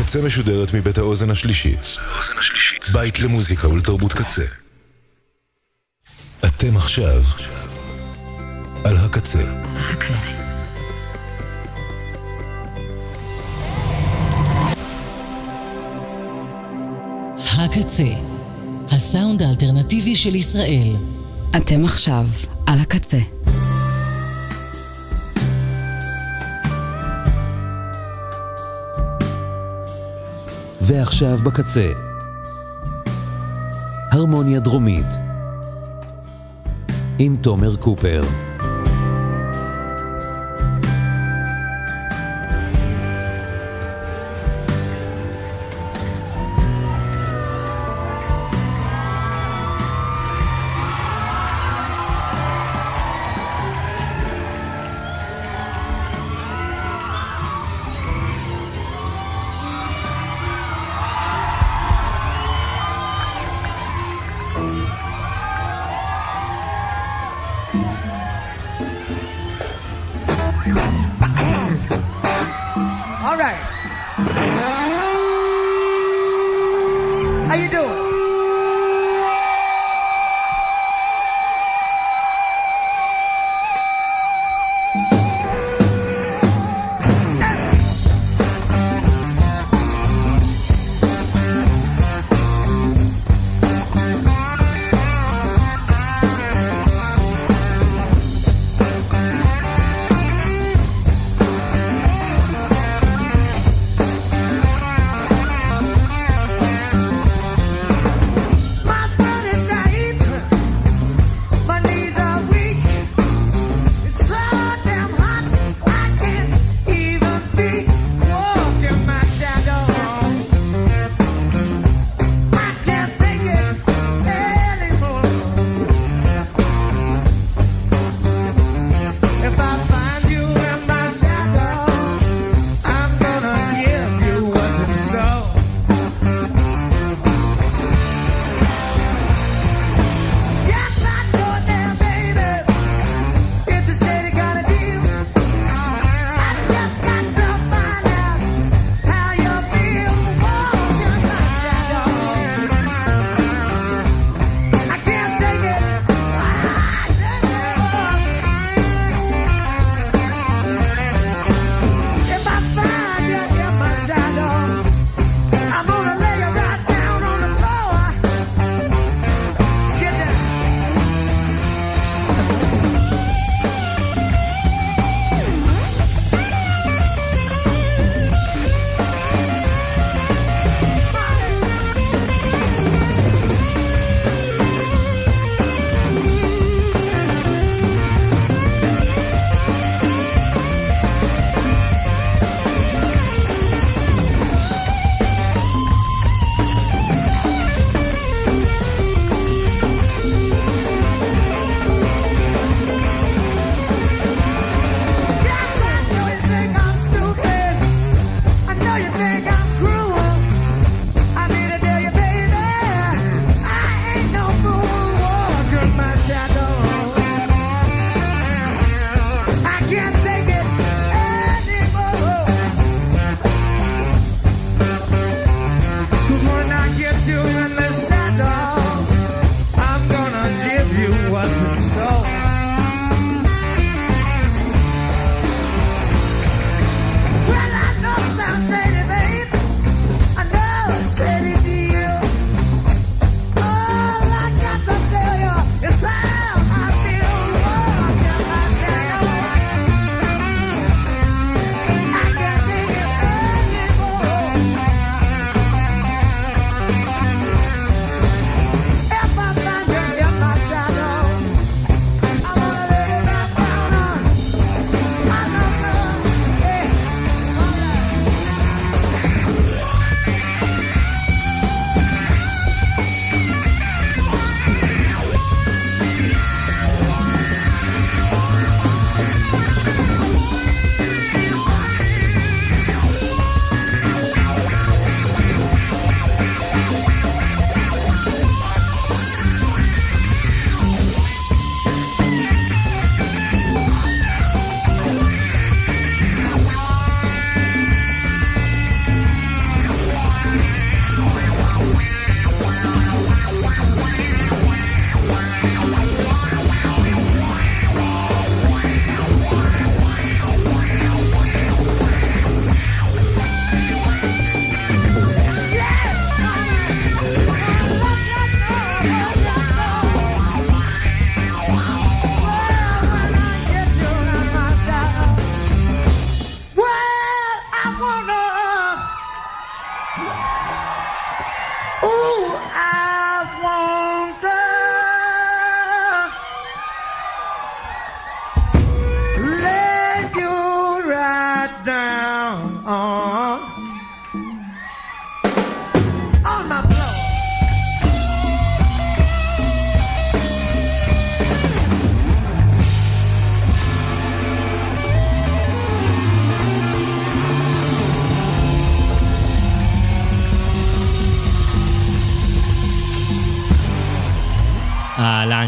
הקצה משודרת מבית האוזן השלישית. בית למוזיקה ולתרבות קצה. אתם עכשיו על הקצה. הקצה. הקצה, הסאונד האלטרנטיבי של ישראל. אתם עכשיו על הקצה. ועכשיו בקצה. הרמוניה דרומית עם תומר קופר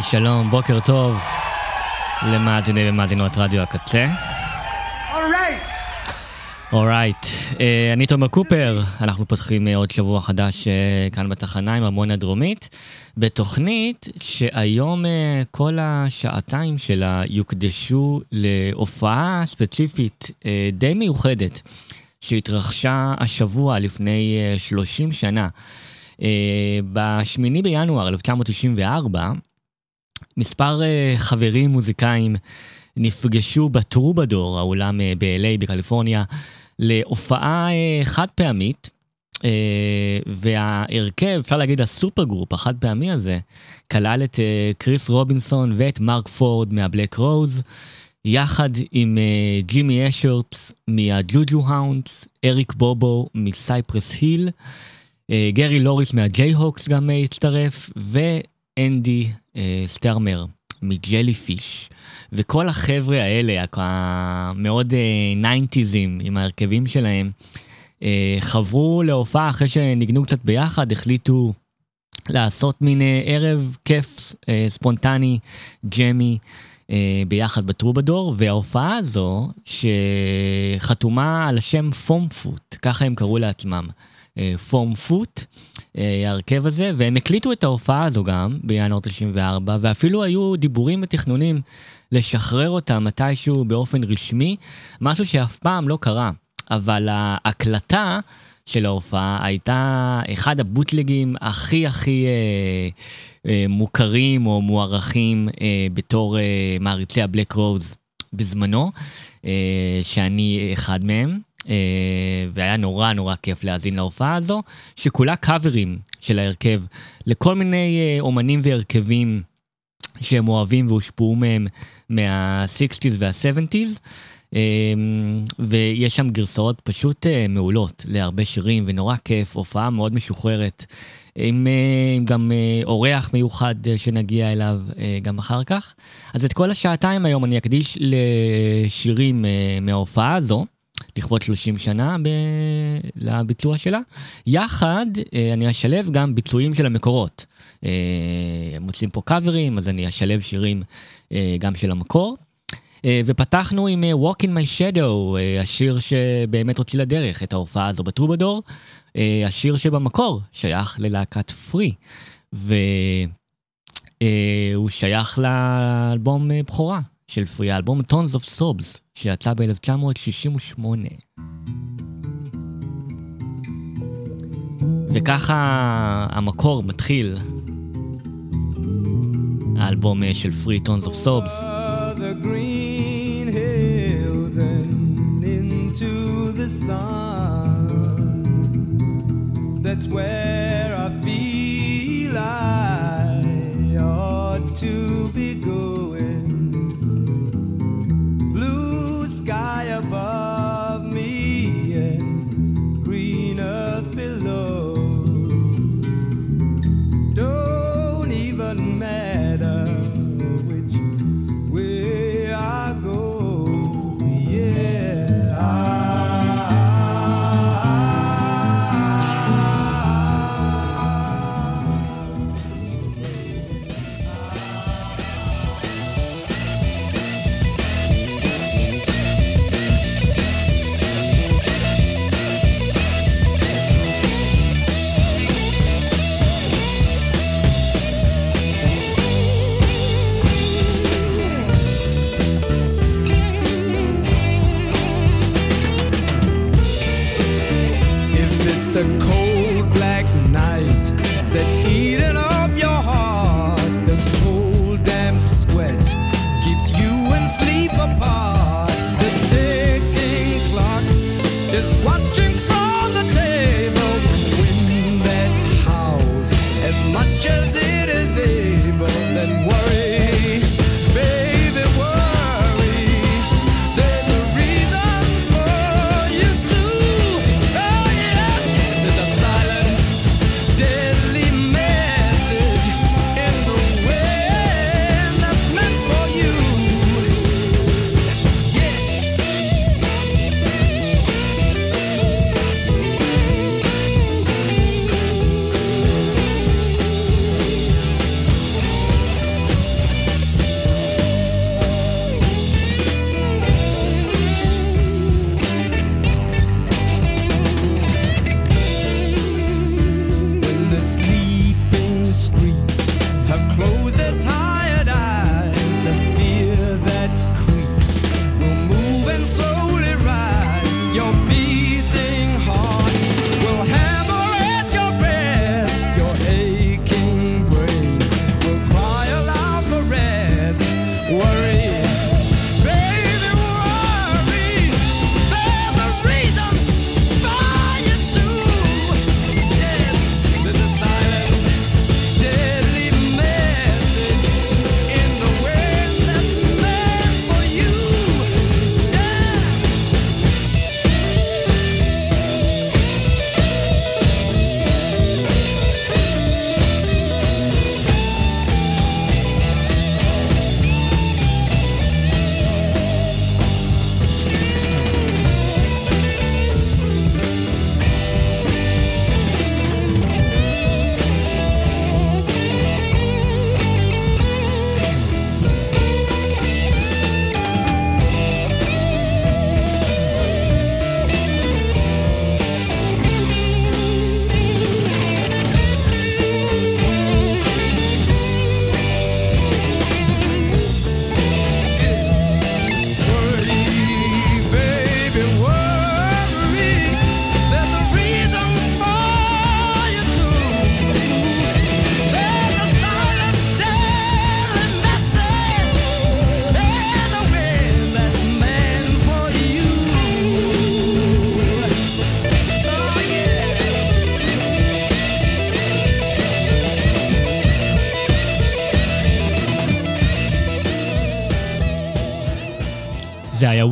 אהלן, שלום, בוקר טוב למאזיני ומאזינות רדיו הקצה. Alright. אורייט, uh, אני תומר קופר, אנחנו פותחים uh, עוד שבוע חדש uh, כאן בתחנה עם המון הדרומית, בתוכנית שהיום uh, כל השעתיים שלה יוקדשו להופעה ספציפית uh, די מיוחדת, שהתרחשה השבוע לפני uh, 30 שנה. אה, ב-8 בינואר 1994, מספר אה, חברים מוזיקאים נפגשו בטרובדור, האולם אה, ב-LA בקליפורניה, להופעה אה, חד פעמית, וההרכב, אפשר להגיד ה supergroup החד פעמי הזה, כלל את קריס רובינסון ואת מרק פורד מהבלק רוז, יחד עם ג'ימי אשהרסט מהג'וג'ו האונדס, אריק בובו מסייפרס היל, גרי לוריס מהג'יי-הוקס גם אה, הצטרף, ואנדי אה, סטרמר מג'ליפיש. וכל החבר'ה האלה, המאוד ניינטיזים עם ההרכבים שלהם, אה, חברו להופעה אחרי שניגנו קצת ביחד, החליטו לעשות מין אה, ערב כיף, אה, ספונטני, ג'מי. ביחד בטרובדור, וההופעה הזו, שחתומה על השם פום פוט, ככה הם קראו לעצמם, פום פוט, ההרכב הזה, והם הקליטו את ההופעה הזו גם בינואר 94, ואפילו היו דיבורים ותכנונים לשחרר אותה מתישהו באופן רשמי, משהו שאף פעם לא קרה. אבל ההקלטה של ההופעה הייתה אחד הבוטלגים הכי הכי אה, אה, מוכרים או מוערכים אה, בתור אה, מעריצי הבלק רוז בזמנו, אה, שאני אחד מהם. Uh, והיה נורא נורא כיף להאזין להופעה הזו, שכולה קאברים של ההרכב לכל מיני uh, אומנים והרכבים שהם אוהבים והושפעו מהם מה-60's וה-70's. ויש שם גרסאות פשוט מעולות להרבה שירים ונורא כיף, הופעה מאוד משוחררת, עם, עם גם אורח מיוחד שנגיע אליו גם אחר כך. אז את כל השעתיים היום אני אקדיש לשירים מההופעה הזו. לכבוד 30 שנה ב... לביצוע שלה. יחד אני אשלב גם ביצועים של המקורות. מוצאים פה קאברים, אז אני אשלב שירים גם של המקור. ופתחנו עם Walk in My Shadow, השיר שבאמת הוציא לדרך את ההופעה הזו בטרובדור, השיר שבמקור שייך ללהקת פרי, והוא שייך לאלבום בכורה של פרי, האלבום Tons of Sobs, שיצא ב-1968. וככה המקור מתחיל, האלבום של פרי, Tons of Sobs. That's where I feel I ought to be going. Sky above the cold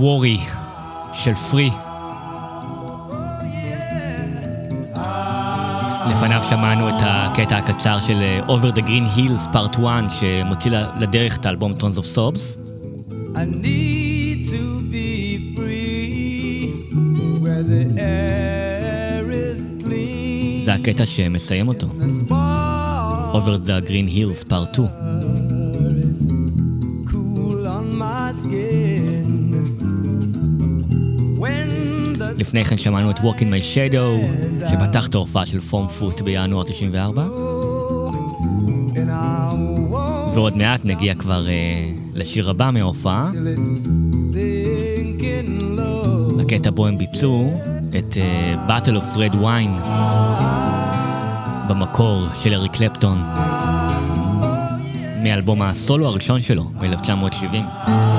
זה היה וורי של פרי. לפניו שמענו את הקטע הקצר של אה, Over the Green Hills Part 1 שמוציא לדרך את האלבום Tons of Sobs. I need to be free where the air is clean. זה הקטע שמסיים אותו. Over the Green Hills Part 2. לפני כן שמענו את Walk in My Shadow, שפתח את ההופעה של פורם פוט בינואר 94, and I'll walk ועוד מעט נגיע כבר אה, לשיר הבא מההופעה. לקטע בו הם ביצעו את אה, Battle of Red Wine במקור של אריק קלפטון, מאלבום הסולו הראשון שלו, ב-1970.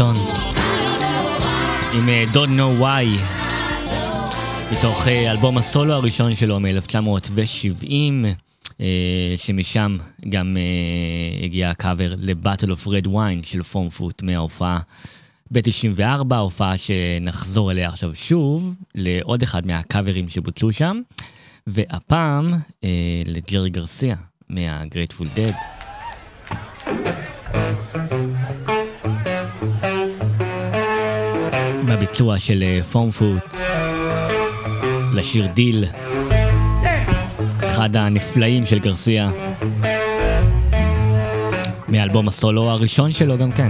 ביטון עם אה, Don't Know Why מתוך אה, אלבום הסולו הראשון שלו מ-1970 אה, שמשם גם הגיע הקאבר לבטל אוף רד וויין של פורם פוט מההופעה ב-94, הופעה שנחזור אליה עכשיו שוב לעוד אחד מהקאברים שבוטלו שם והפעם לג'רי גרסיה מה-Greatful Dead. ביצוע של אה, פורמפוט לשיר דיל, אחד הנפלאים של גרסיה, מאלבום הסולו הראשון שלו גם כן.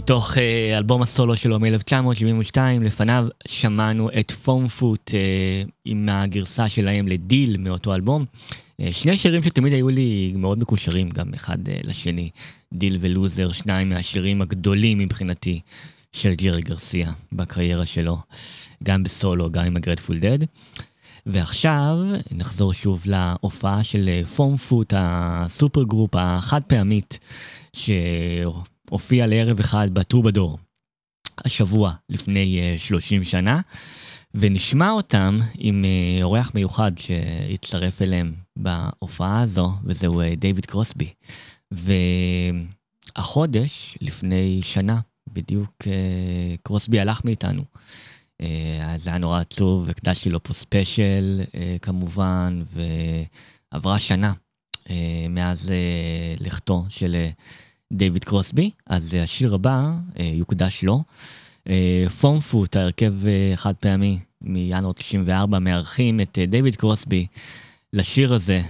מתוך אה, אלבום הסולו שלו מ-1972, לפניו שמענו את פומפוט אה, עם הגרסה שלהם לדיל מאותו אלבום. אה, שני שירים שתמיד היו לי מאוד מקושרים גם אחד אה, לשני, דיל ולוזר, שניים מהשירים הגדולים מבחינתי של ג'רי גרסיה בקריירה שלו, גם בסולו, גם עם הגרייטפול דד. ועכשיו נחזור שוב להופעה של פומפוט, ה supergroup החד פעמית, שהופיע לערב אחד בטרובדור, השבוע לפני אה, 30 שנה, ונשמע אותם עם אה, אורח מיוחד שהצטרף אליהם בהופעה הזו, וזהו אה, דיוויד קרוסבי. והחודש, לפני שנה, בדיוק אה, קרוסבי הלך מאיתנו. אה, אז זה היה נורא עצוב, הקדשתי לו פה ספיישל אה, כמובן, ועברה שנה אה, מאז אה, לכתו של אה, דיוויד קרוסבי, אז אה, השיר הבא אה, יוקדש לו. אה, פום פוט, ההרכב חד פעמי מינואר 94, מארחים את דיוויד קרוסבי לשיר הזה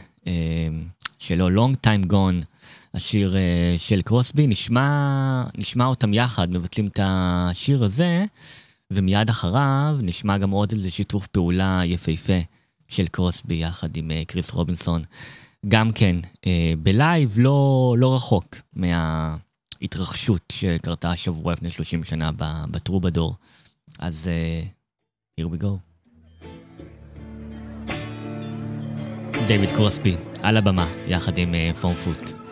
שלו, Long Time Gone, השיר של קרוסבי, נשמע, נשמע אותם יחד, מבטלים את השיר הזה. ומיד אחריו נשמע גם עוד איזה שיתוף פעולה יפהפה של קרוסבי יחד עם קריס רובינסון. גם כן, אה, בלייב לא, לא רחוק מההתרחשות שקרתה השבוע לפני 30 שנה בטרובדור. אז אה, here we go. דיוויד קרוסבי על הבמה יחד עם אה, פום פוט.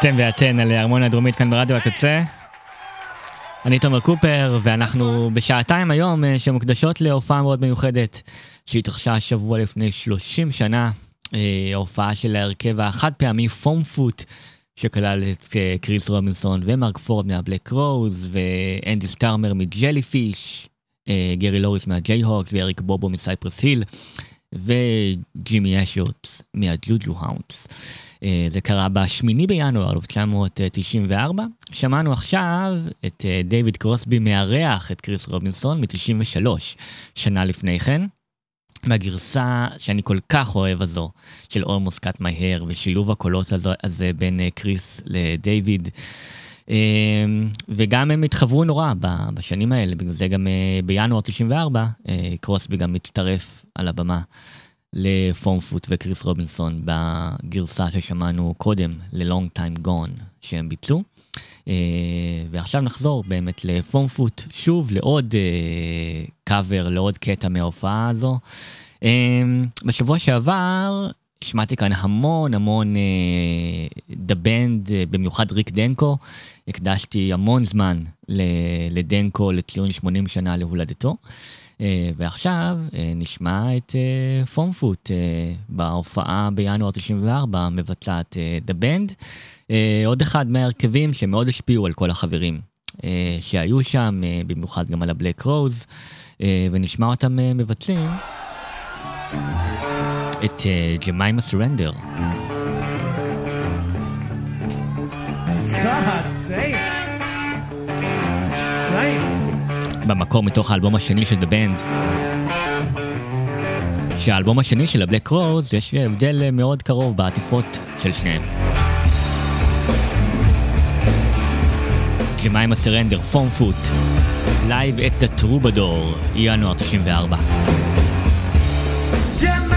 אתם ואתן על ההרמוניה הדרומית כאן ברדיו הקצה. אני תומר קופר, ואנחנו בשעתיים היום אה, שמוקדשות להופעה מאוד מיוחדת שהתרחשה השבוע לפני 30 שנה, אה, ההופעה של ההרכב החד פעמי Foamfoot, שכלל את אה, קריס רובינסון ומרק פורד מה Black Crowes, ואנדי סטרמר מ Jellyfish, גרי לוריס מה Jayhawks ואריק בובו מ Cypress Hill, וג'ימי אשהרסט מהג'וג'ו האונדס. אה, זה קרה בשמיני בינואר 1994. שמענו עכשיו את אה, דיוויד קרוסבי מארח את קריס רובינסון מ-93, שנה לפני כן. מהגרסה שאני כל כך אוהב הזו, של Cut My Hair, ושילוב הקולות הזה בין אה, קריס לדיוויד. אה, וגם הם התחברו נורא בשנים האלה, בגלל זה גם אה, בינואר 94, אה, קרוסבי גם מצטרף על הבמה לפום פוט וקריס רובינסון בגרסה ששמענו קודם, ל-Long Time Gone, שהם ביצעו. אה, ועכשיו נחזור באמת לפום פוט, שוב לעוד קאבר, לעוד קטע מההופעה הזו. אה, בשבוע שעבר שמעתי כאן המון המון דה בנד, במיוחד ריק דנקו. הקדשתי המון זמן לדנקו לציון 80 שנה להולדתו. אה, ועכשיו אה, נשמע את אה, פום פוט בהופעה בינואר 94, מבצעת דה בנד. עוד אחד מההרכבים שמאוד השפיעו על כל החברים אה, שהיו שם, אה, במיוחד גם על הבלק רוז, אה, ונשמע אותם אה, מבצעים את אה, ג'מיימה סרנדר. Damn. Damn. במקור מתוך האלבום השני של The Band. שהאלבום השני של ה Black Crowes, יש הבדל מאוד קרוב בעטיפות של שניהם. Jemima Surrender, Foamfoot, live at the Troubadour, ינואר 94. Jemima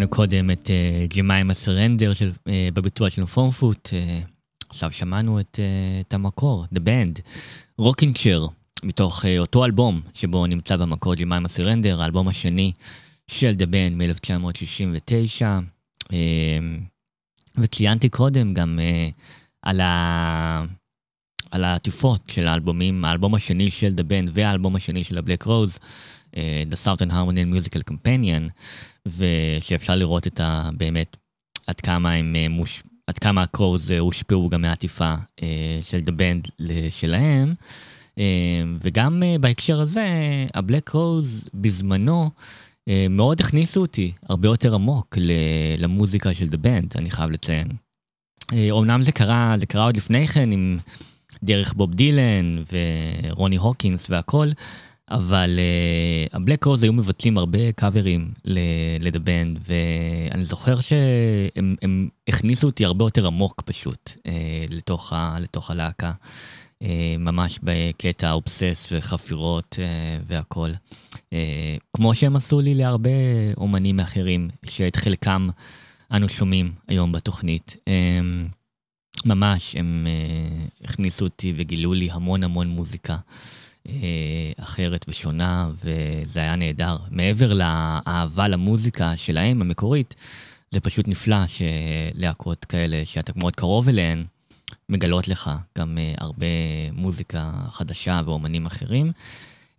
שמענו קודם את אה, Jemima Surrender של, אה, Foamfoot, אה, עכשיו שמענו את, את המקור, The Band, Rockin' Chair, מתוך אותו אלבום שבו נמצא במקור Jemima Surrender, האלבום השני של The Band מ-1969, אה, וציינתי קודם גם על, ה... על העטיפות של האלבומים, האלבום השני של The Band והאלבום השני של Rose, אה, The Southern Harmony Musical Companion, ושאפשר לראות את ה... באמת, עד כמה הם אה, מוש... עד כמה הקרוז אה, הושפעו גם מהעטיפה אה, של The Band שלהם. וגם בהקשר הזה, ה-Black Rose בזמנו מאוד הכניסו אותי הרבה יותר עמוק למוזיקה של The Band, אני חייב לציין. אומנם זה קרה, זה קרה עוד לפני כן עם דרך בוב דילן ורוני הוקינס והכל, אבל הבלק רוז היו מבצעים הרבה קאברים Band, ואני זוכר שהם הם הכניסו אותי הרבה יותר עמוק פשוט uh, לתוך, ה, לתוך הלהקה, uh, ממש בקטע אובסס וחפירות והכל. כמו שהם עשו לי להרבה אומנים אחרים, שאת חלקם אנו שומעים היום בתוכנית. ממש, הם הכניסו אותי וגילו לי המון המון מוזיקה. Uh, אחרת ושונה, וזה היה נהדר. מעבר לאהבה למוזיקה שלהם, המקורית, זה פשוט נפלא שלהקות כאלה, שאתה מאוד קרוב אליהן, מגלות לך גם uh, הרבה מוזיקה חדשה ואומנים אחרים.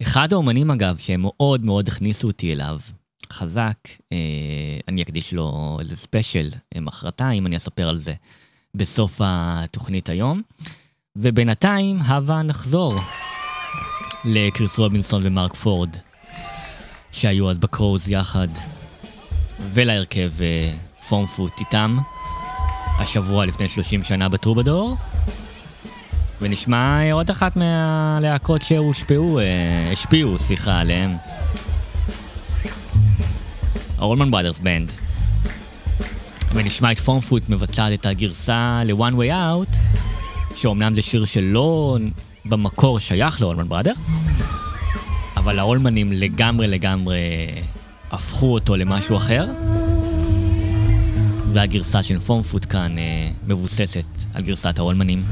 אחד האומנים, אגב, שהם מאוד מאוד הכניסו אותי אליו, חזק, אה, אני אקדיש לו איזה ספיישל אה, מחרתיים, אני אספר על זה בסוף התוכנית היום. ובינתיים, הבה נחזור לקריס רובינסון ומרק פורד, שהיו אז ב Crowes יחד, ולהרכב אה, Foamfoot איתם, השבוע לפני 30 שנה בטרובדור. ונשמע אה, עוד אחת מהלהקות שהושפעו, אה, השפיעו, סליחה, עליהם. האולמן בראדרס בנד. ונשמע את פורמפוט מבצעת את הגרסה ל-One Way Out, שאומנם זה שיר שלא במקור שייך לאולמן בראדרס, אבל האולמנים לגמרי לגמרי הפכו אותו למשהו אחר, והגרסה של פורמפוט כאן אה, מבוססת על גרסת האולמנים.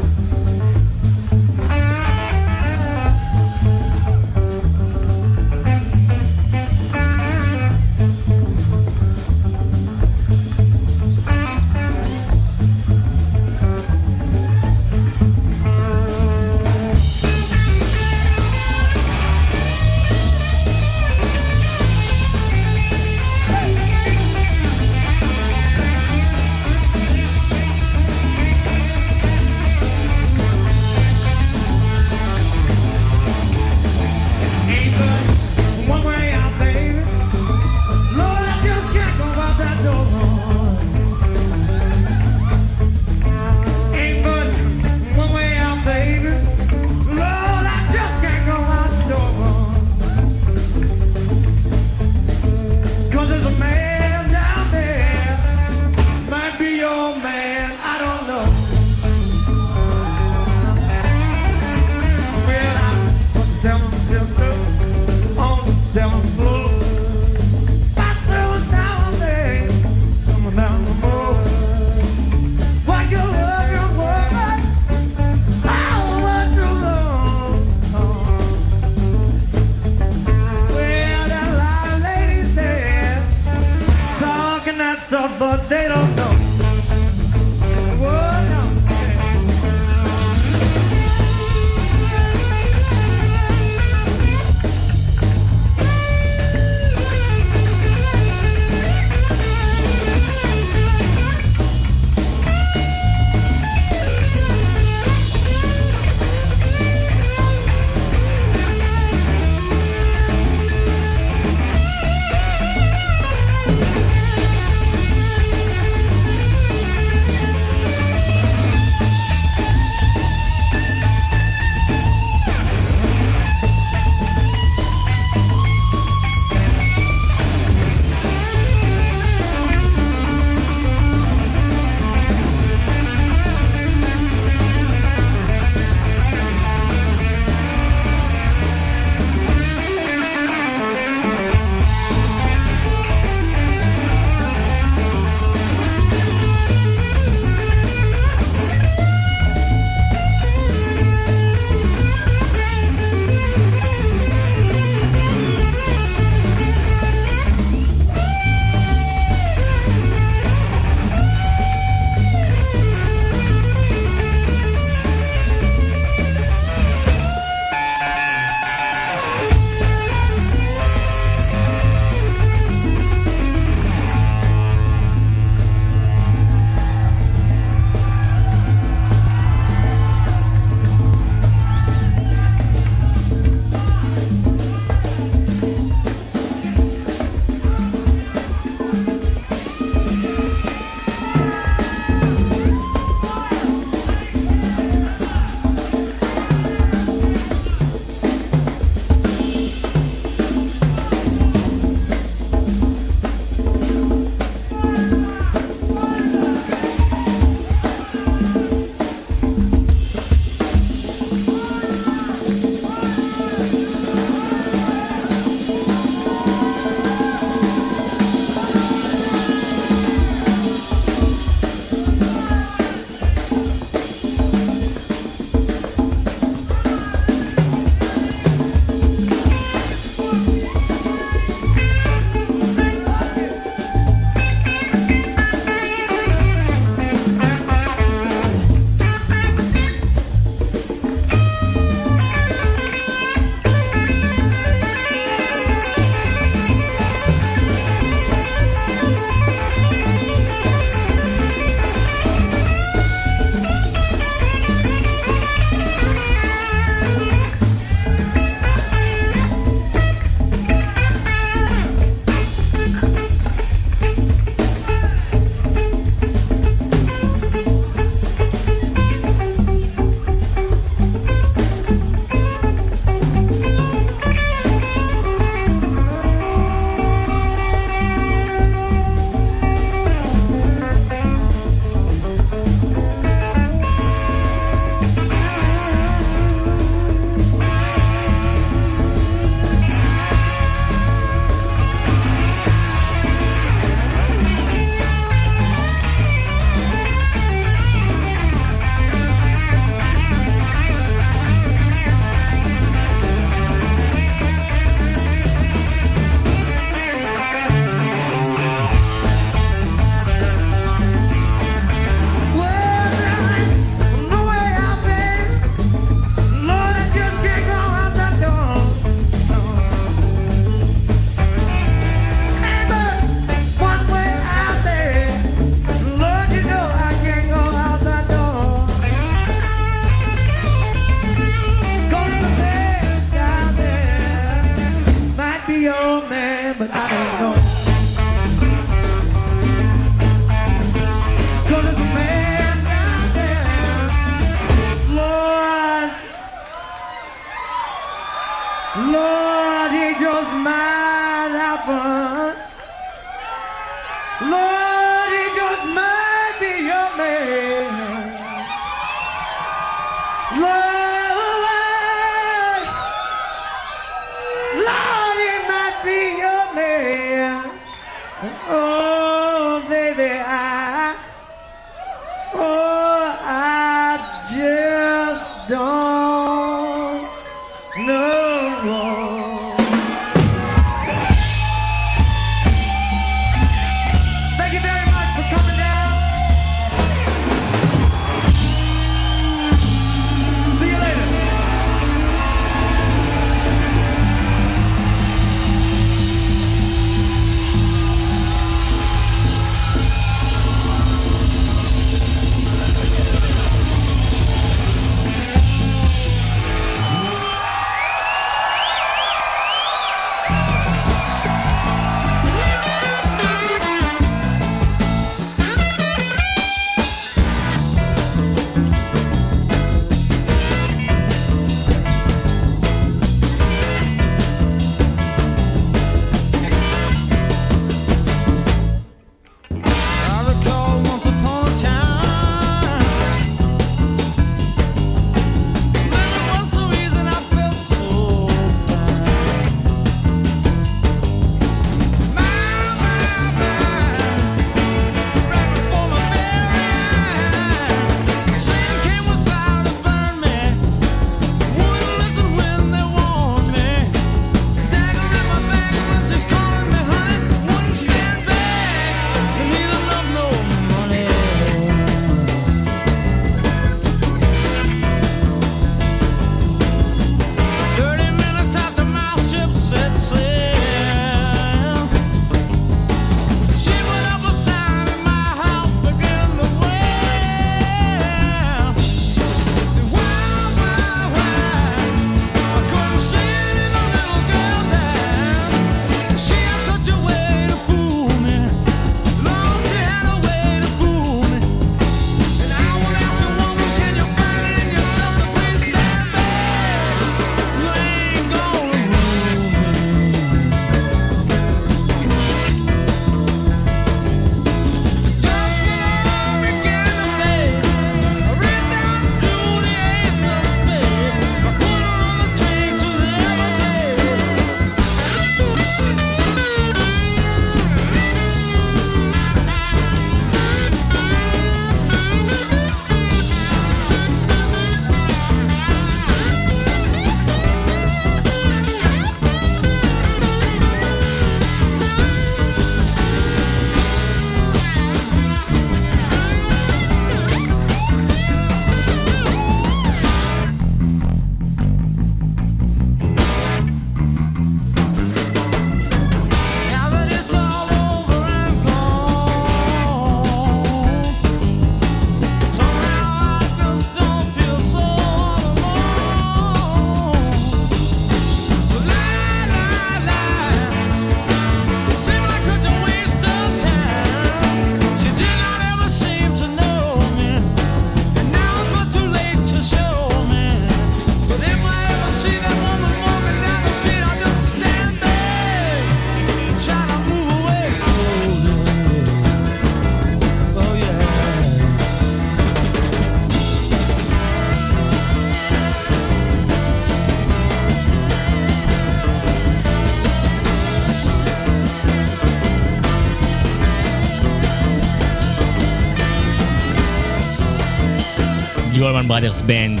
Allman Brothers Band,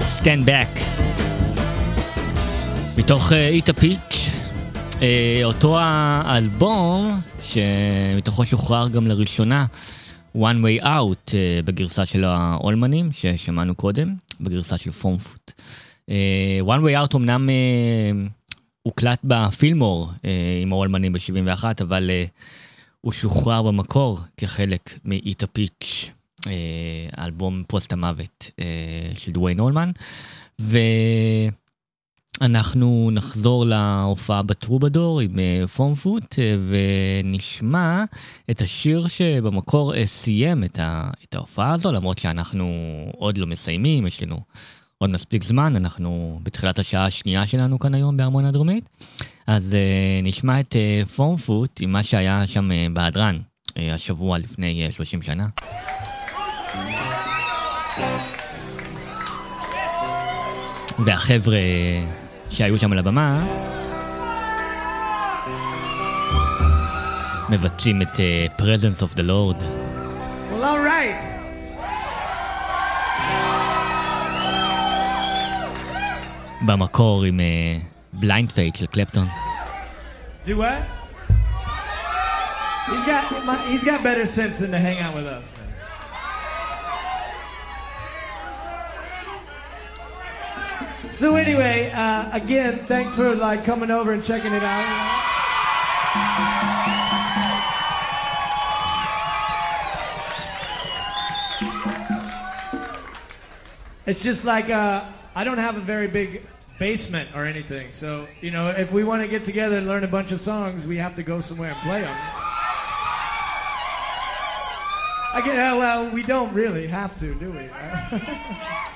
Stand Back, מתוך אה, Eat אה, אה, אותו האלבום שמתוכו שוחרר גם לראשונה One Way Out אה, בגרסה של האולמנים ששמענו קודם, בגרסה של Foamfoot. אה, One Way Out אמנם אה, הוקלט בפילמור אה, עם האולמנים ב-71, אבל אה, הוא שוחרר במקור כחלק מ Eat a Peach. אה, האלבום פוסט המוות אה, של דוויין הולמן. ואנחנו נחזור להופעה בטרובדור עם אה, פורמפוט ונשמע את השיר שבמקור סיים את, ה... את ההופעה הזו, למרות שאנחנו עוד לא מסיימים, יש לנו... עוד מספיק זמן, אנחנו בתחילת השעה השנייה שלנו כאן היום בארמון הדרומית. אז uh, נשמע את פורמפוט uh, עם מה שהיה שם uh, בהדרן אה, השבוע לפני אה, 30 שנה. והחבר'ה שהיו שם על הבמה מבצעים את אה, Presence of the Lord. Well, all right. במקור עם Blind Faith של קלפטון. Do what? He's got he's got better sense than to hang out with us, man. So anyway, uh, again, thanks for like coming over and checking it out. It's just like uh, I don't have a very big basement or anything, so you know, if we want to get together and learn a bunch of songs, we have to go somewhere and play them. Get uh, well, we don't really have to, do we?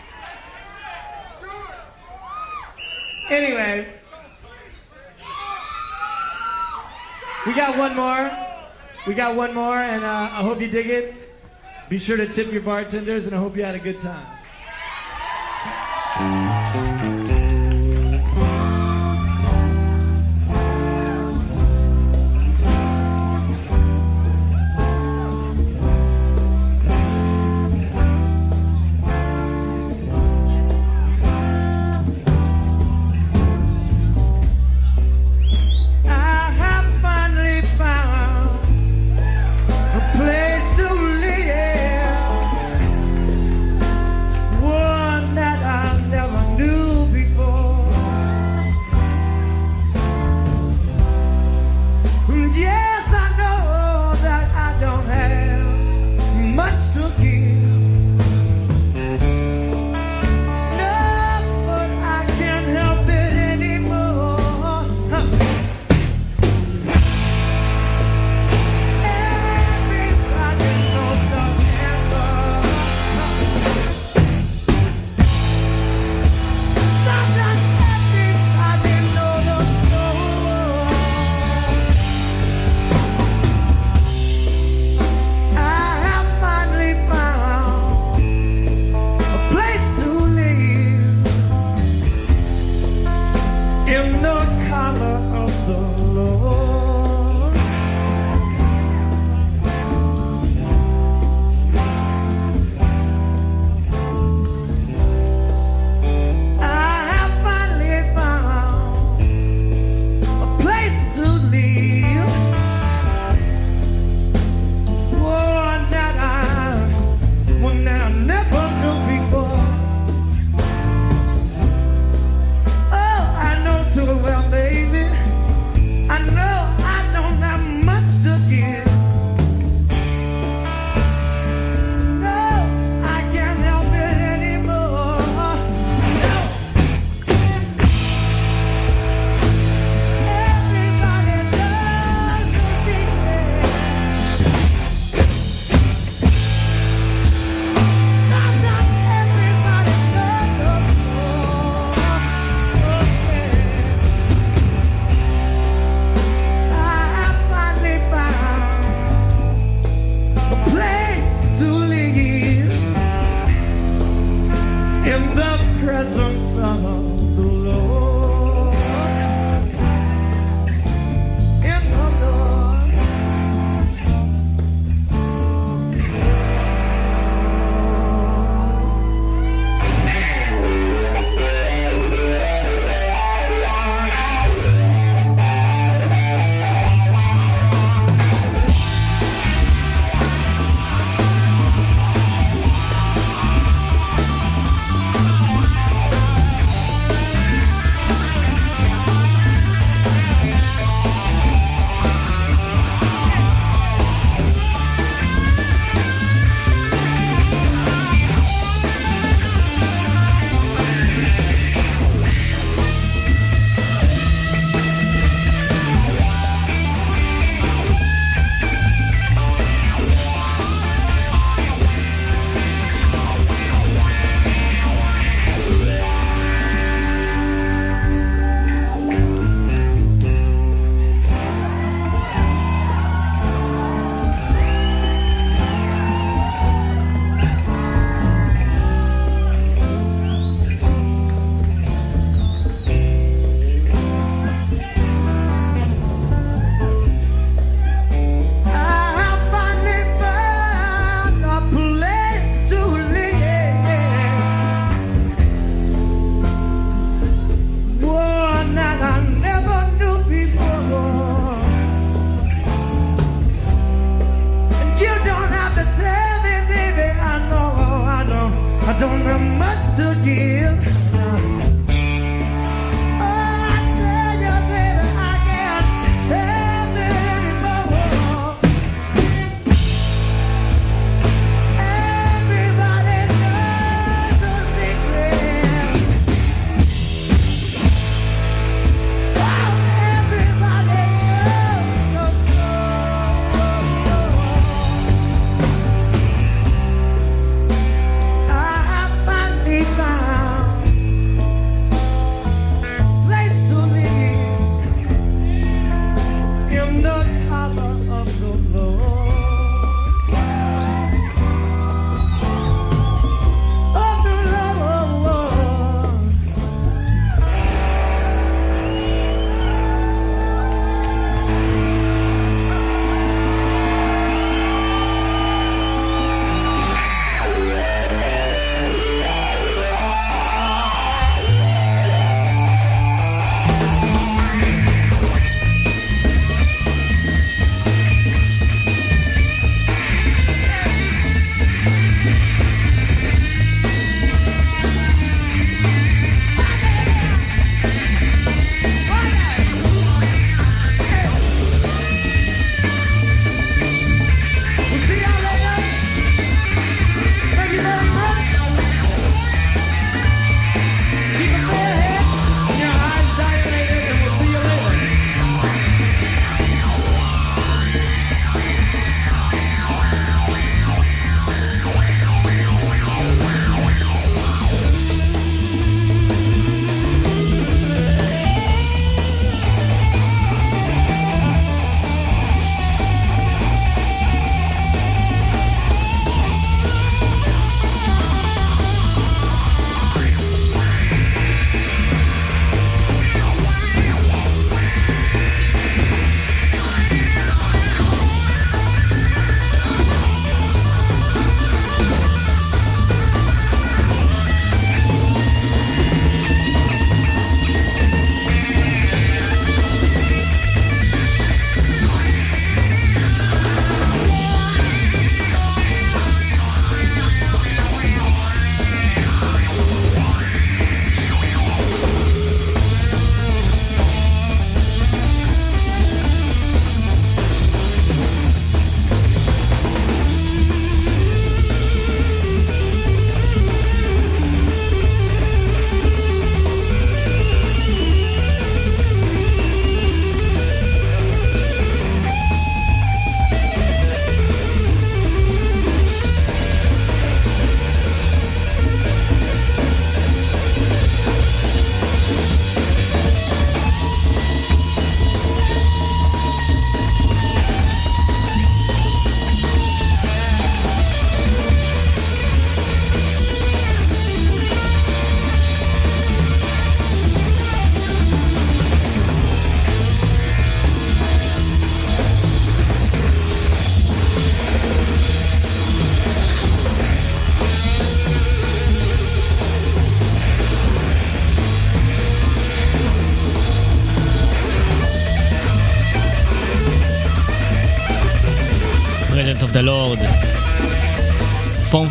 anyway, we got one more. We got one more, and uh, I hope you dig it. Be sure to tip your bartenders, and I hope you had a good time.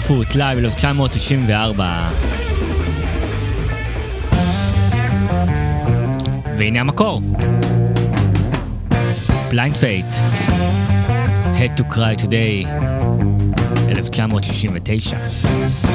עייפות, לייב 1994. והנה המקור. בליינד פייט. Head to cry today, 1969.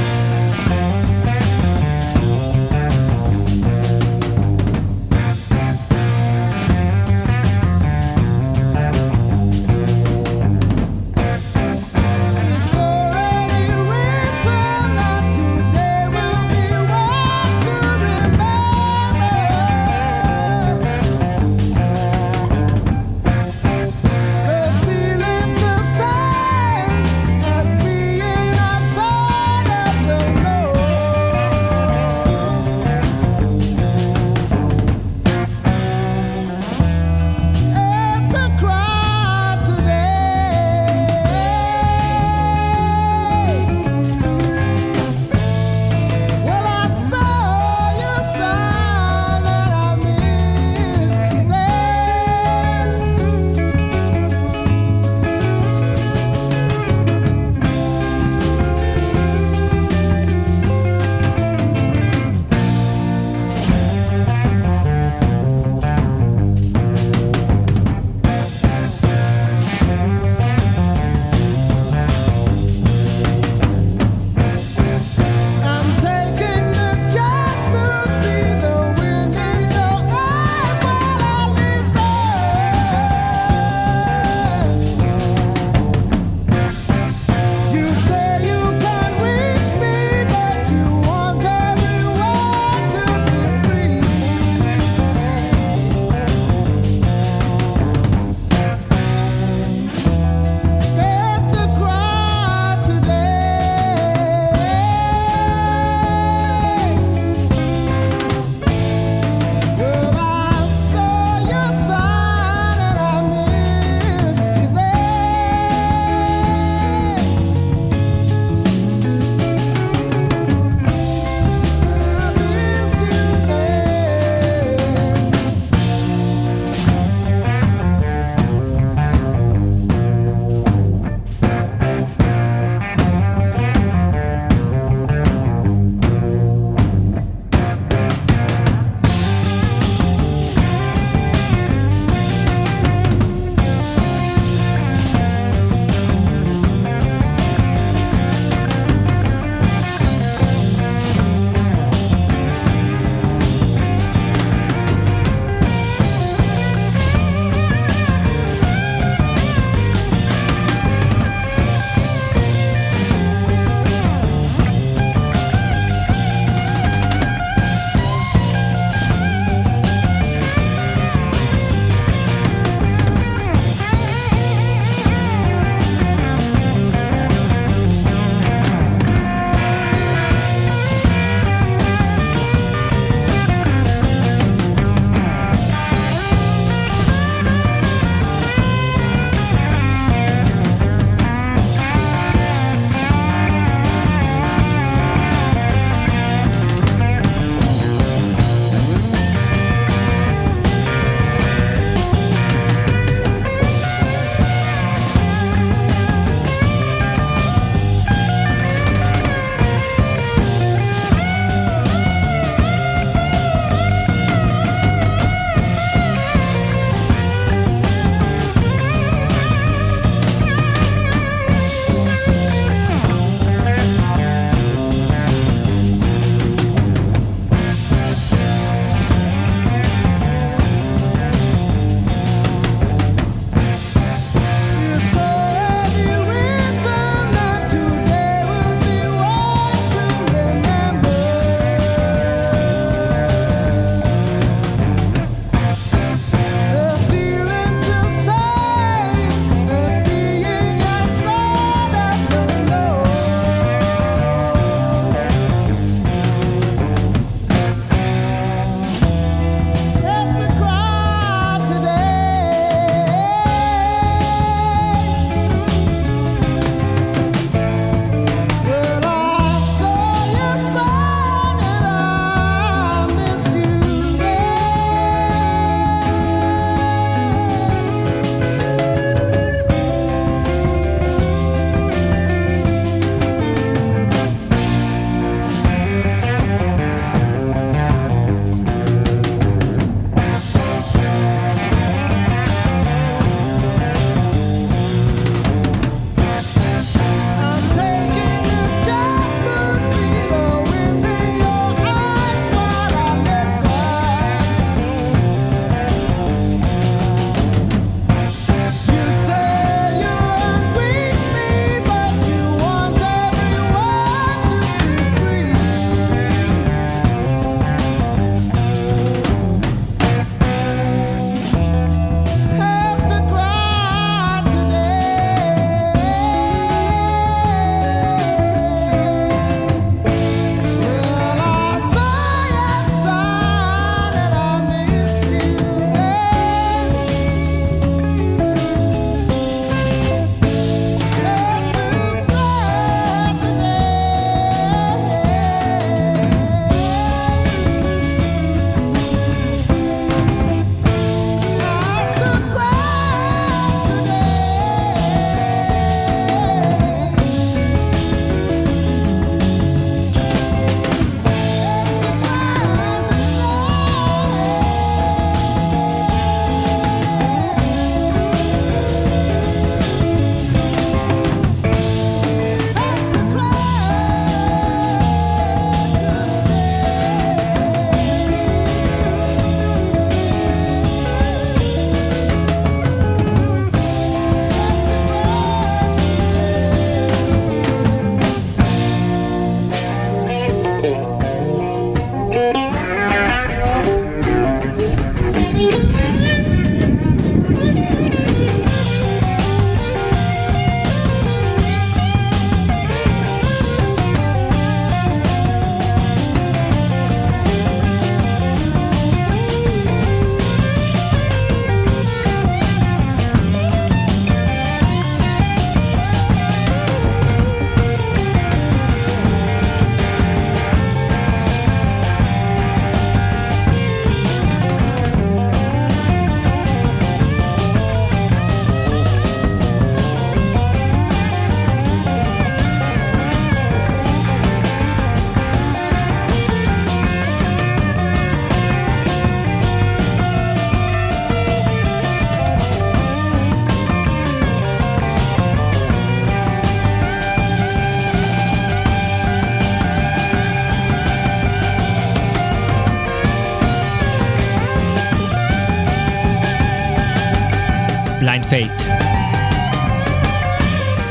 Blind Faith.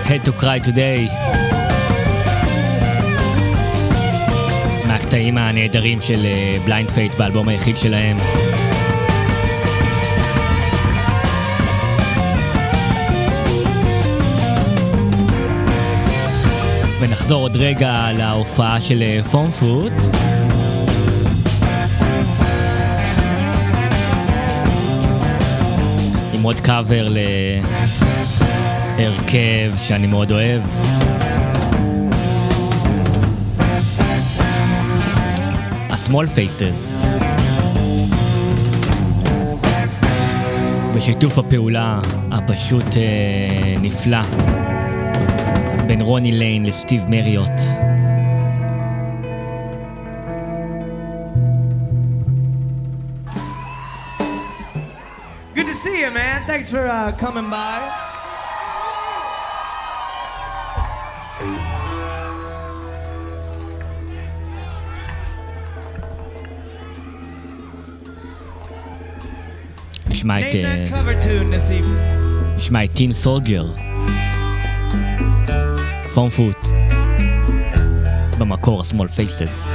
Had to Cry Today. מהקטעים הנהדרים של Blind Faith באלבום היחיד שלהם. ונחזור עוד רגע להופעה של Foam עם עוד קאבר להרכב שאני מאוד אוהב. ה-small faces. בשיתוף הפעולה הפשוט אה, נפלא בין רוני ליין לסטיב מריוט. Thanks for uh, coming by. נשמע את, Name אה, that cover tune this evening. נשמע את טין סולג'ר. פום פוט. במקור ה-small faces.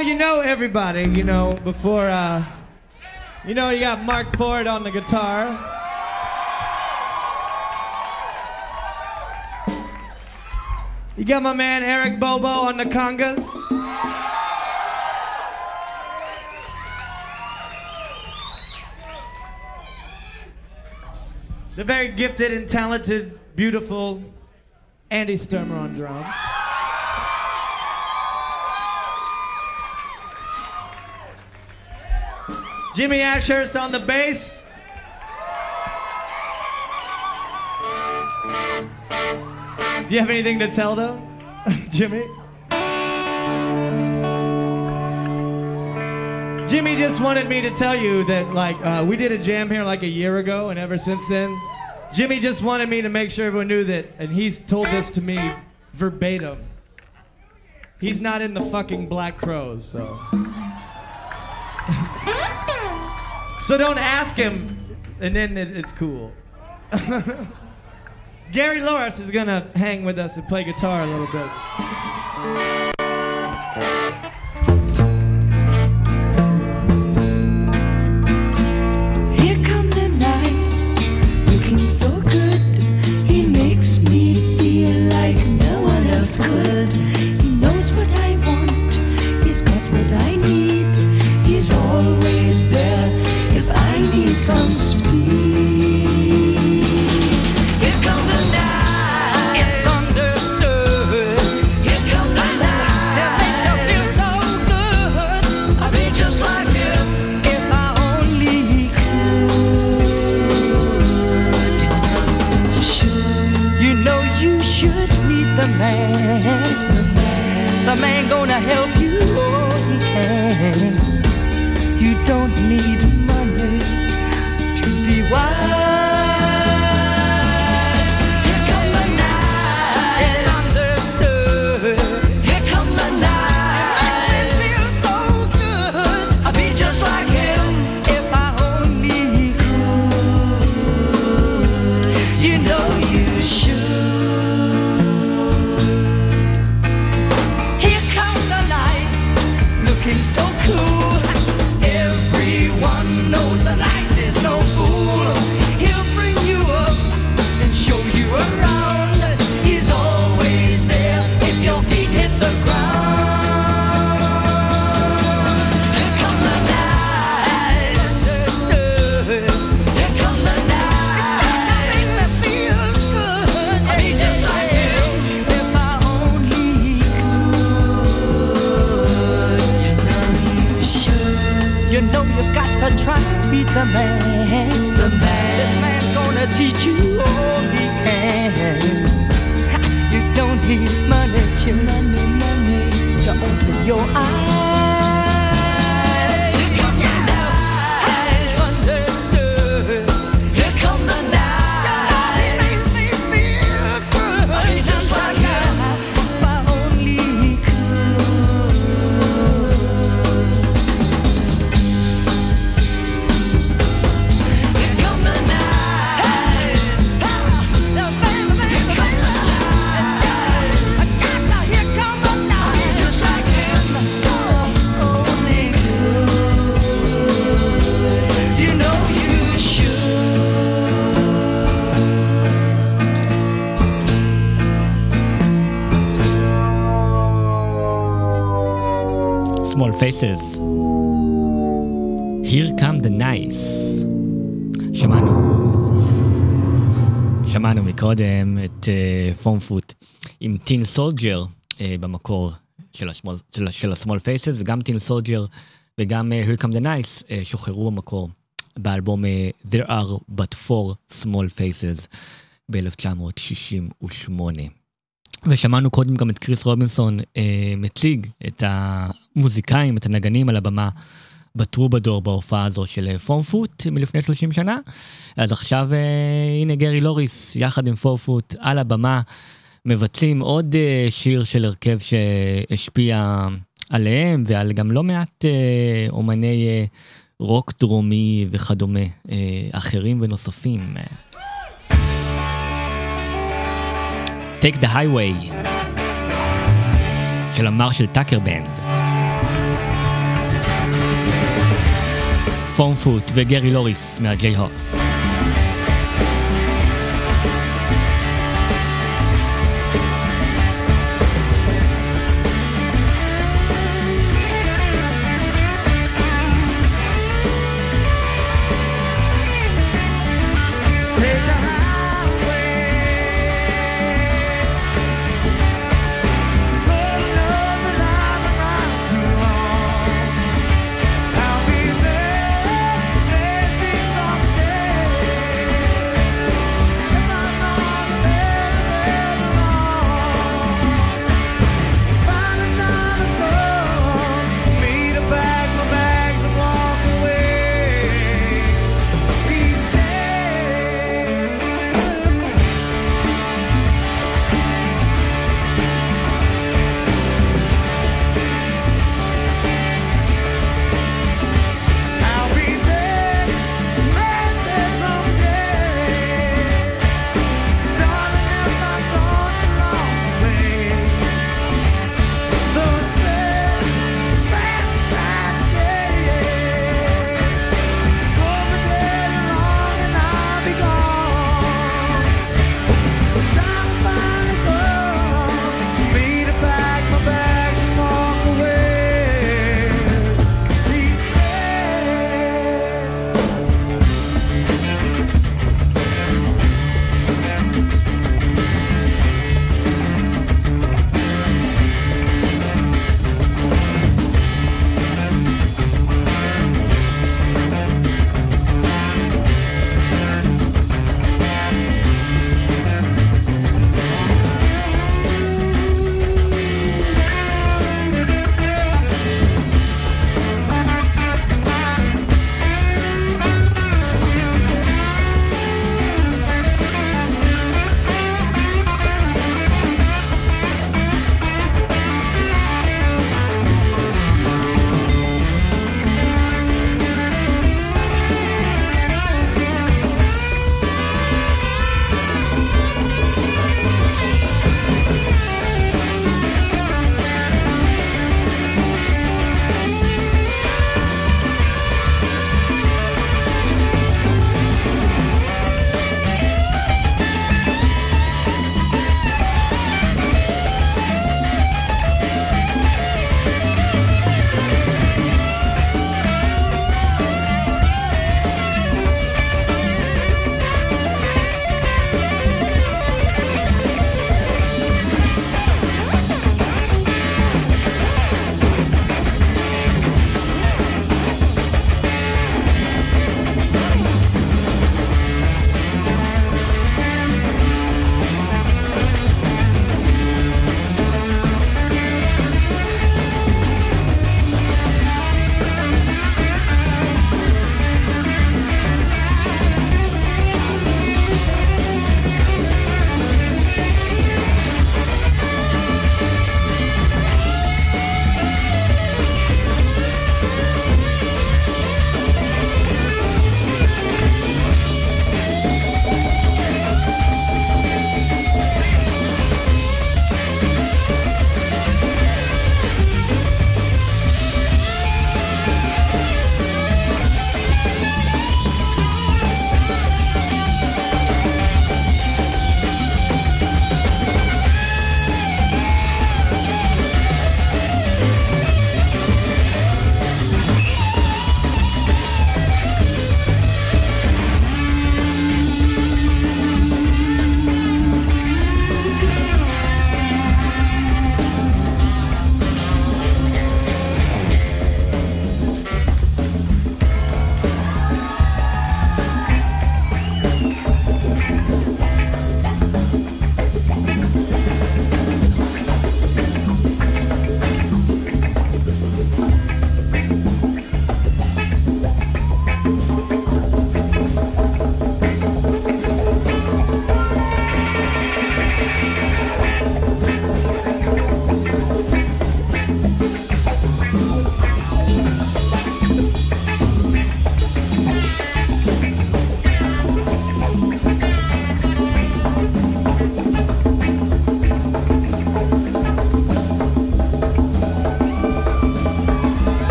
You know everybody, you know before uh, you know you got Mark Ford on the guitar. You got my man Eric Bobo on the congas. The very gifted and talented, beautiful Andy Sturmer on drums. Jimmy Ashurst on the bass. Do you have anything to tell them, Jimmy? Jimmy just wanted me to tell you that, like, uh, we did a jam here like a year ago, and ever since then, Jimmy just wanted me to make sure everyone knew that, and he's told this to me verbatim. He's not in the fucking Black Crows, so. So don't ask him, and then it, it's cool. Gary Loris is gonna hang with us and play guitar a little bit. Faces. Here come the nice. שמענו, שמענו מקודם את פום uh, פוט עם טין סולג'ר uh, במקור של, השמאל, של, של faces וגם טין סולג'ר וגם uh, Here come the nice uh, שוחררו במקור באלבום uh, There are but four small faces ב-1968. ושמענו קודם גם את קריס רובינסון אה, מציג את המוזיקאים, את הנגנים על הבמה בטרובדור בהופעה הזו של אה, פורמפוט מלפני 30 שנה. אז עכשיו אה, הנה גרי לוריס יחד עם פורמפוט על הבמה מבצעים עוד אה, שיר של הרכב שהשפיע עליהם ועל גם לא מעט אה, אומני אה, רוק דרומי וכדומה אה, אחרים ונוספים. Take the Highway של המרשל טאקר בנד. פורם פוט וגרי לוריס מהג'יי הוקס.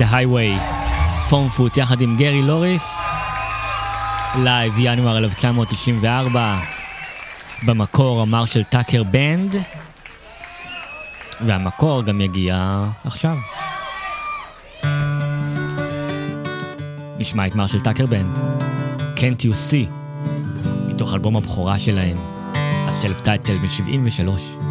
the Highway, Foamfoot יחד עם גרי לוריס, live ינואר 1994, במקור Marshall Tucker Band, והמקור גם יגיע עכשיו. נשמע את Marshall Tucker Band, Can't You See, מתוך אלבום הבכורה שלהם, ה self-titled מ-73.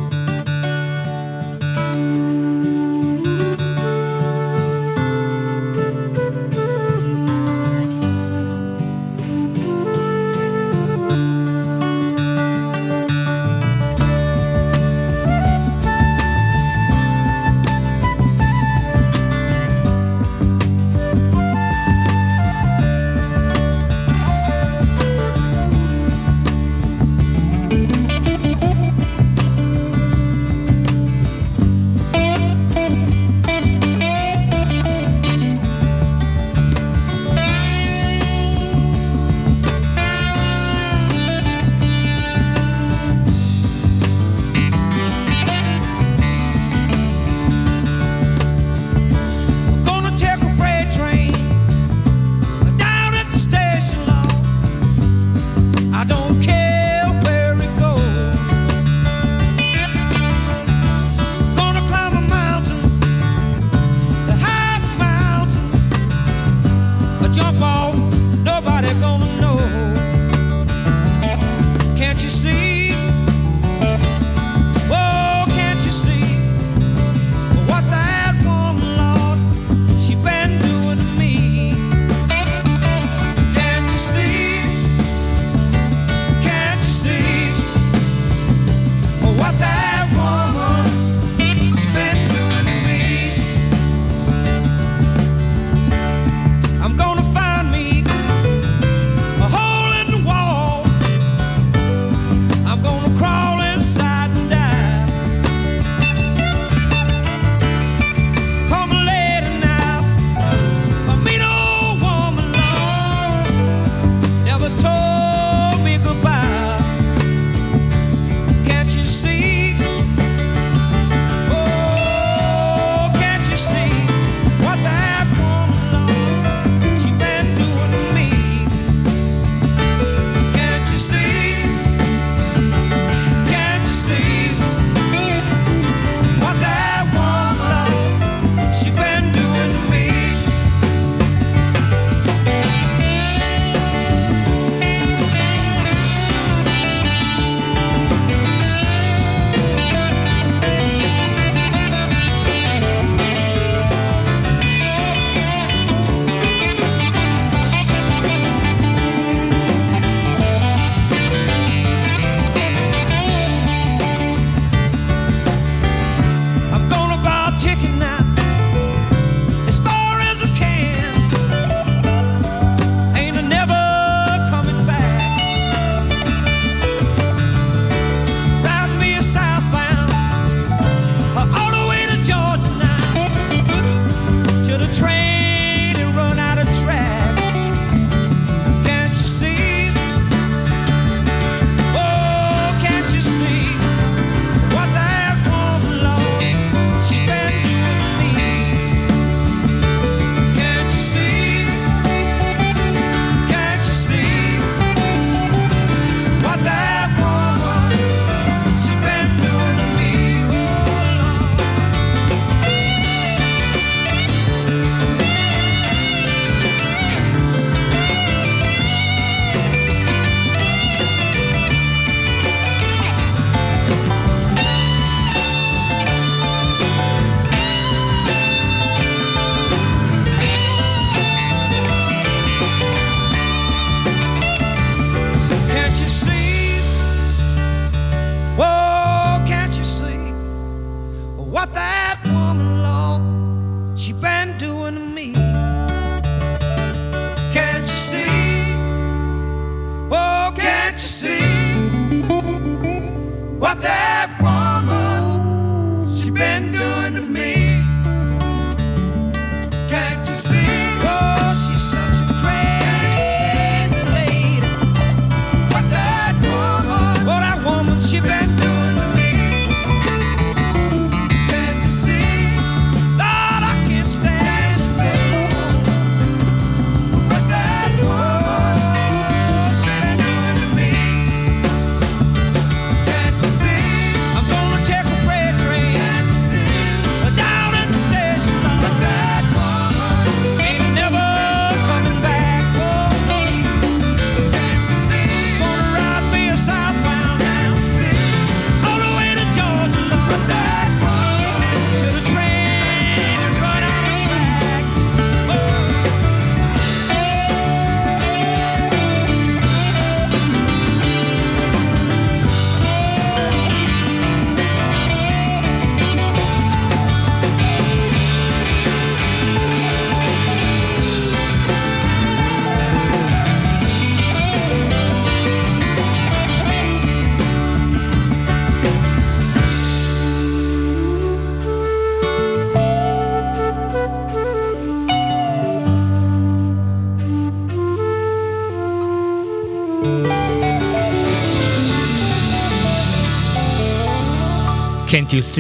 C2C,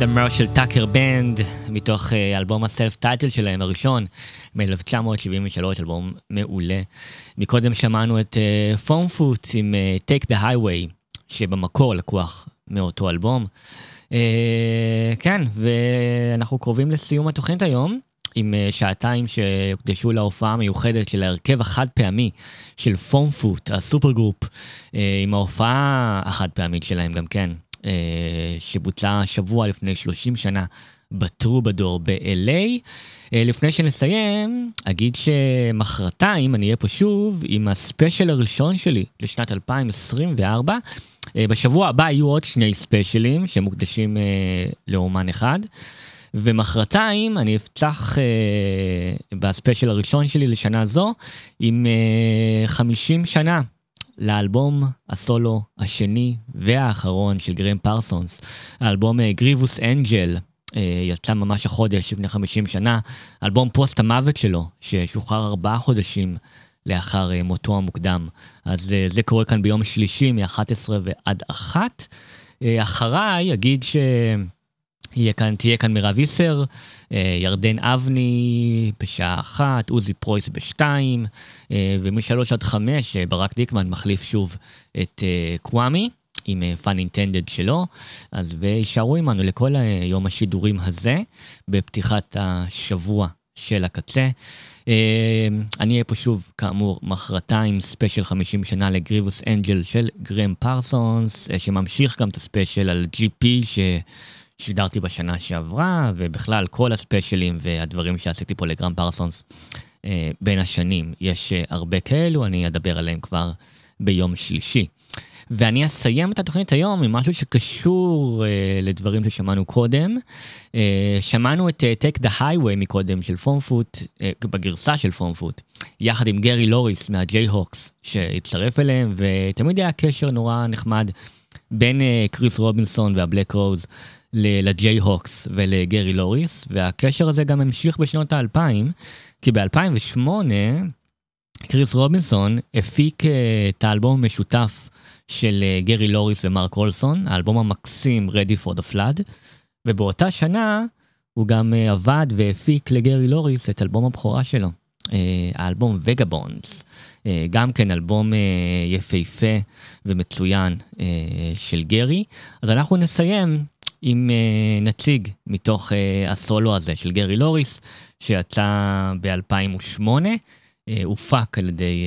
The מרשל טאקר בנד, מתוך אה, אלבום ה self-titled שלהם הראשון, מ-1973, אלבום מעולה. מקודם שמענו את Foam אה, foot עם אה, Take the Highway, שבמקור לקוח מאותו אלבום. אה, כן, ואנחנו קרובים לסיום התוכנית היום. עם אה, שעתיים שהוקדשו להופעה המיוחדת של ההרכב החד פעמי של Foamfoot, ה supergroup, אה, עם ההופעה החד פעמית שלהם גם כן. אה, שבוטלה שבוע לפני 30 שנה בטרובדור ב-LA. אה, לפני שנסיים, אגיד שמחרתיים אני אהיה פה שוב עם הספיישל הראשון שלי לשנת 2024. אה, בשבוע הבא יהיו עוד שני ספיישלים שמוקדשים לאומן אחד. ומחרתיים אני אפתח אה, בספיישל הראשון שלי לשנה זו עם אה, 50 שנה לאלבום הסולו השני והאחרון של גרם פרסונס, האלבום גריבוס אנג'ל. אה, יצא ממש החודש לפני 50 שנה, אלבום פוסט המוות שלו, ששוחרר ארבעה חודשים לאחר אה, מותו המוקדם. אז אה, זה קורה כאן ביום שלישי מ-11 ועד 1. אה, אחריי אגיד ש... יהיה כאן, תהיה כאן מירב איסר, אה, ירדן אבני בשעה אחת, עוזי פרויס בשתיים, אה, ומשלוש עד חמש אה, ברק דיקמן מחליף שוב את קוואמי. עם Pun Intended שלו, אז ויישארו עמנו לכל יום השידורים הזה, בפתיחת השבוע של הקצה. אני אהיה פה שוב, כאמור, מחרתיים, ספיישל 50 שנה ל Grievous Angel של גרם פרסונס, שממשיך גם את הספיישל על GP, ש... שידרתי בשנה שעברה, ובכלל כל הספיישלים והדברים שעשיתי פה לגרם פרסונס אה, בין השנים. יש אה, הרבה כאלו, אני אדבר עליהם כבר ביום שלישי. ואני אסיים את התוכנית היום עם משהו שקשור אה, לדברים ששמענו קודם. אה, שמענו את אה, Take the Highway מקודם של פורמפוט, אה, בגרסה של פורמפוט, יחד עם גרי לוריס מהג'יי-הוקס שהצטרף אליהם, ותמיד היה קשר נורא נחמד בין אה, קריס רובינסון וה Black Crowes ל Jayhawks ולגרי לוריס, והקשר הזה גם המשיך בשנות האלפיים, כי ב-2008 קריס רובינסון הפיק אה, את האלבום המשותף של אה, גרי לוריס ומרק אולסון, האלבום המקסים Ready for the Flood, ובאותה שנה הוא גם אה, עבד והפיק לגרי לוריס את אלבום הבכורה שלו, האלבום Vagabonds. גם כן אלבום יפהפה ומצוין של גרי. אז אנחנו נסיים עם uh, נציג מתוך uh, הסולו הזה של גרי לוריס, שיצא ב-2008, uh, הופק על ידי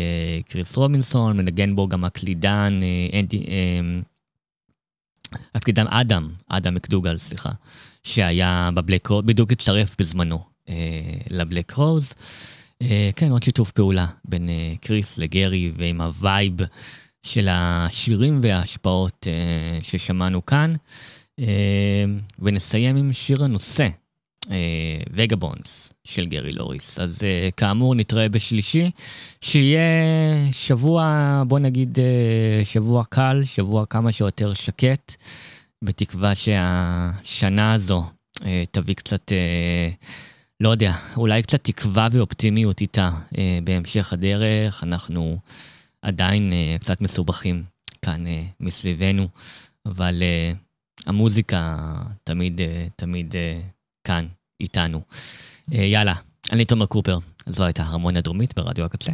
קריס רובינסון, מנגן בו גם הקלידן אנדי, הקלידן אדם, אדם מקדוגל, סליחה, שהיה בבלק רוז, בדיוק הצטרף בזמנו ל Black Crowes. כן, עוד שיתוף פעולה בין קריס לגרי ועם ה vibe של השירים וההשפעות ששמענו כאן. אה, ונסיים עם שיר הנושא, Vagabonds של גרי לוריס. אז אה, כאמור נתראה בשלישי, שיהיה שבוע, בוא נגיד אה, שבוע קל, שבוע כמה שיותר שקט, בתקווה שהשנה הזו תביא קצת, לא יודע, אולי קצת תקווה ואופטימיות איתה בהמשך הדרך. אנחנו עדיין קצת מסובכים כאן מסביבנו, אבל... המוזיקה תמיד, אה, תמיד אה, כאן, איתנו. אה, יאללה, אני תומר קופר, זו הייתה הרמוניה דרומית ברדיו הקצה.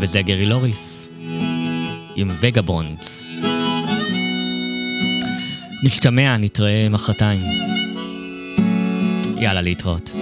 וזה גרי לוריס, עם וגבונדס. נשתמע, נתראה מחרתיים. יאללה, להתראות.